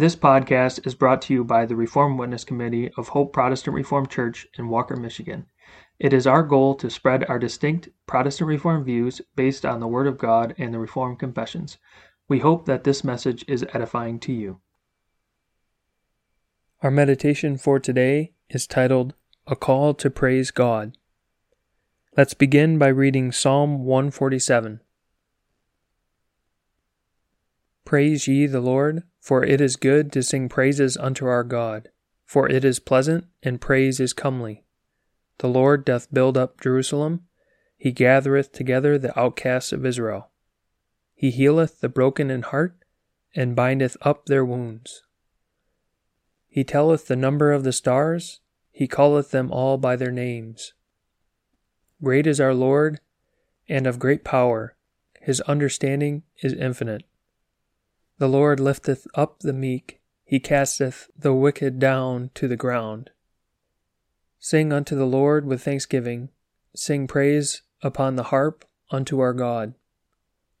This podcast is brought to you by the Reformed Witness Committee of Hope Protestant Reformed Church in Walker, Michigan. It is our goal to spread our distinct Protestant Reformed views based on the Word of God and the Reformed Confessions. We hope that this message is edifying to you. Our meditation for today is titled A Call to Praise God. Let's begin by reading Psalm 147. Praise ye the Lord, for it is good to sing praises unto our God, for it is pleasant, and praise is comely. The Lord doth build up Jerusalem, he gathereth together the outcasts of Israel. He healeth the broken in heart, and bindeth up their wounds. He telleth the number of the stars, he calleth them all by their names. Great is our Lord, and of great power, his understanding is infinite. The Lord lifteth up the meek, he casteth the wicked down to the ground. Sing unto the Lord with thanksgiving, sing praise upon the harp unto our God,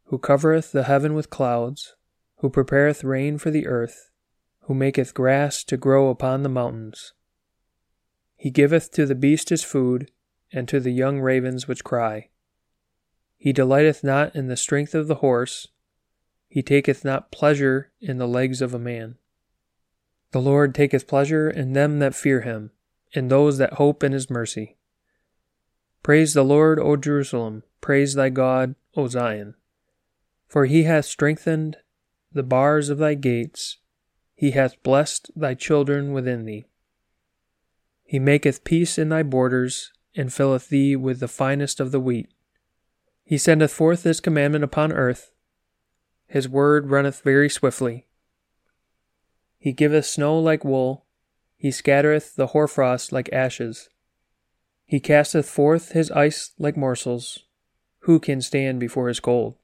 who covereth the heaven with clouds, who prepareth rain for the earth, who maketh grass to grow upon the mountains. He giveth to the beast his food, and to the young ravens which cry. He delighteth not in the strength of the horse, he taketh not pleasure in the legs of a man. The Lord taketh pleasure in them that fear him, in those that hope in his mercy. Praise the Lord, O Jerusalem, praise thy God, O Zion. For he hath strengthened the bars of thy gates, he hath blessed thy children within thee. He maketh peace in thy borders, and filleth thee with the finest of the wheat. He sendeth forth his commandment upon earth, his word runneth very swiftly. He giveth snow like wool, he scattereth the hoarfrost like ashes. He casteth forth his ice like morsels. Who can stand before his cold?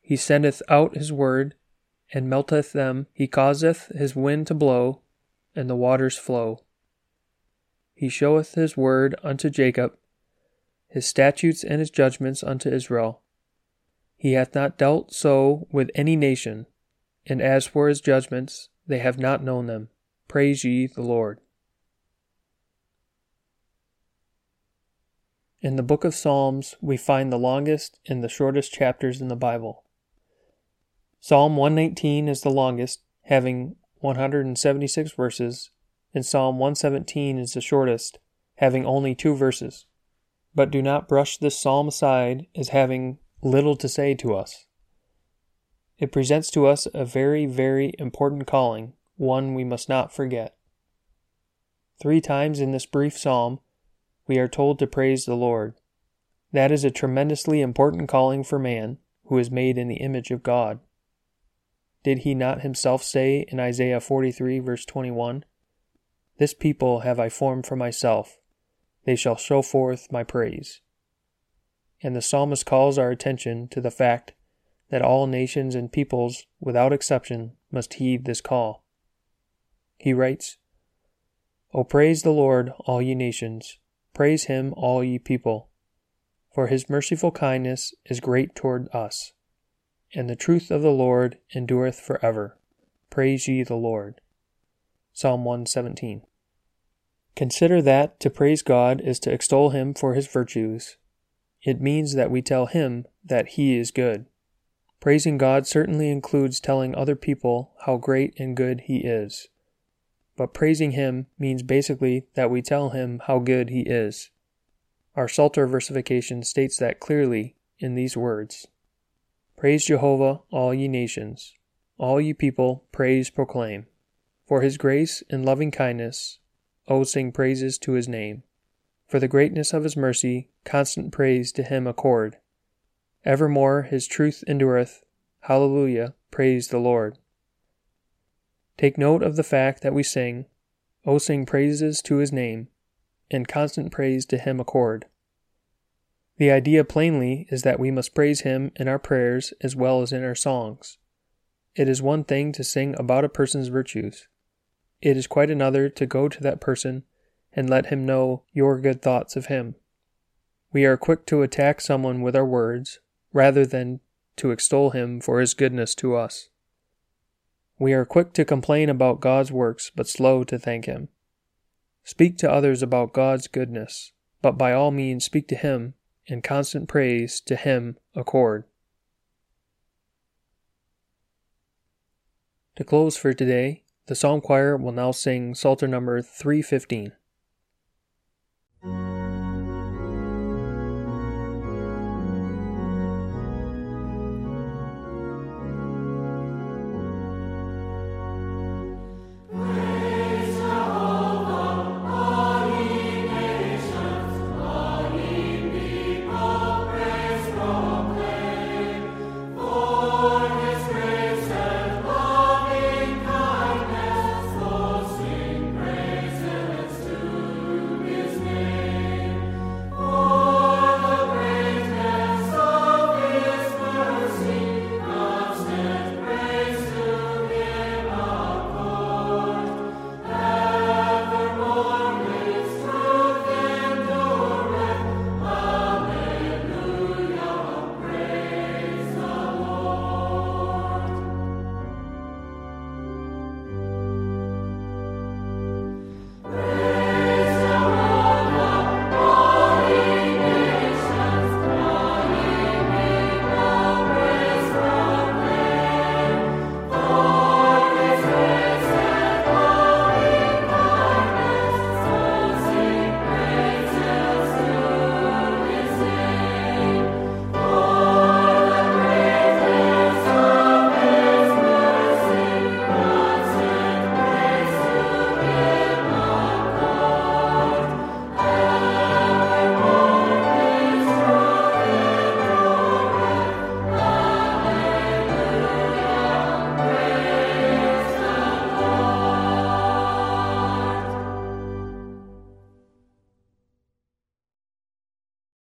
He sendeth out his word, and melteth them. He causeth his wind to blow, and the waters flow. He showeth his word unto Jacob, his statutes and his judgments unto Israel. He hath not dealt so with any nation, and as for his judgments, they have not known them. Praise ye the Lord. In the book of Psalms, we find the longest and the shortest chapters in the Bible. Psalm 119 is the longest, having 176 verses, and Psalm 117 is the shortest, having only two verses. But do not brush this psalm aside as having little to say to us. It presents to us a very, very important calling, one we must not forget. Three times in this brief psalm, we are told to praise the Lord. That is a tremendously important calling for man, who is made in the image of God. Did he not himself say in Isaiah 43, verse 21, This people have I formed for myself, they shall show forth my praise and the psalmist calls our attention to the fact that all nations and peoples, without exception, must heed this call. He writes, O praise the Lord, all ye nations, praise him, all ye people, for his merciful kindness is great toward us, and the truth of the Lord endureth for ever. Praise ye the Lord. Psalm 117. Consider that to praise God is to extol him for his virtues it means that we tell Him that He is good. Praising God certainly includes telling other people how great and good He is. But praising Him means basically that we tell Him how good He is. Our Psalter versification states that clearly in these words Praise Jehovah, all ye nations. All ye people, praise proclaim. For his grace and loving kindness, O sing praises to his name. For the greatness of his mercy, constant praise to him accord. Evermore his truth endureth. Hallelujah, praise the Lord. Take note of the fact that we sing, O sing praises to his name, and constant praise to him accord. The idea plainly is that we must praise him in our prayers as well as in our songs. It is one thing to sing about a person's virtues. It is quite another to go to that person and let him know your good thoughts of him. We are quick to attack someone with our words rather than to extol him for his goodness to us. We are quick to complain about God's works, but slow to thank Him. Speak to others about God's goodness, but by all means speak to Him, and constant praise to Him accord. To close for today, the Psalm Choir will now sing Psalter number 315.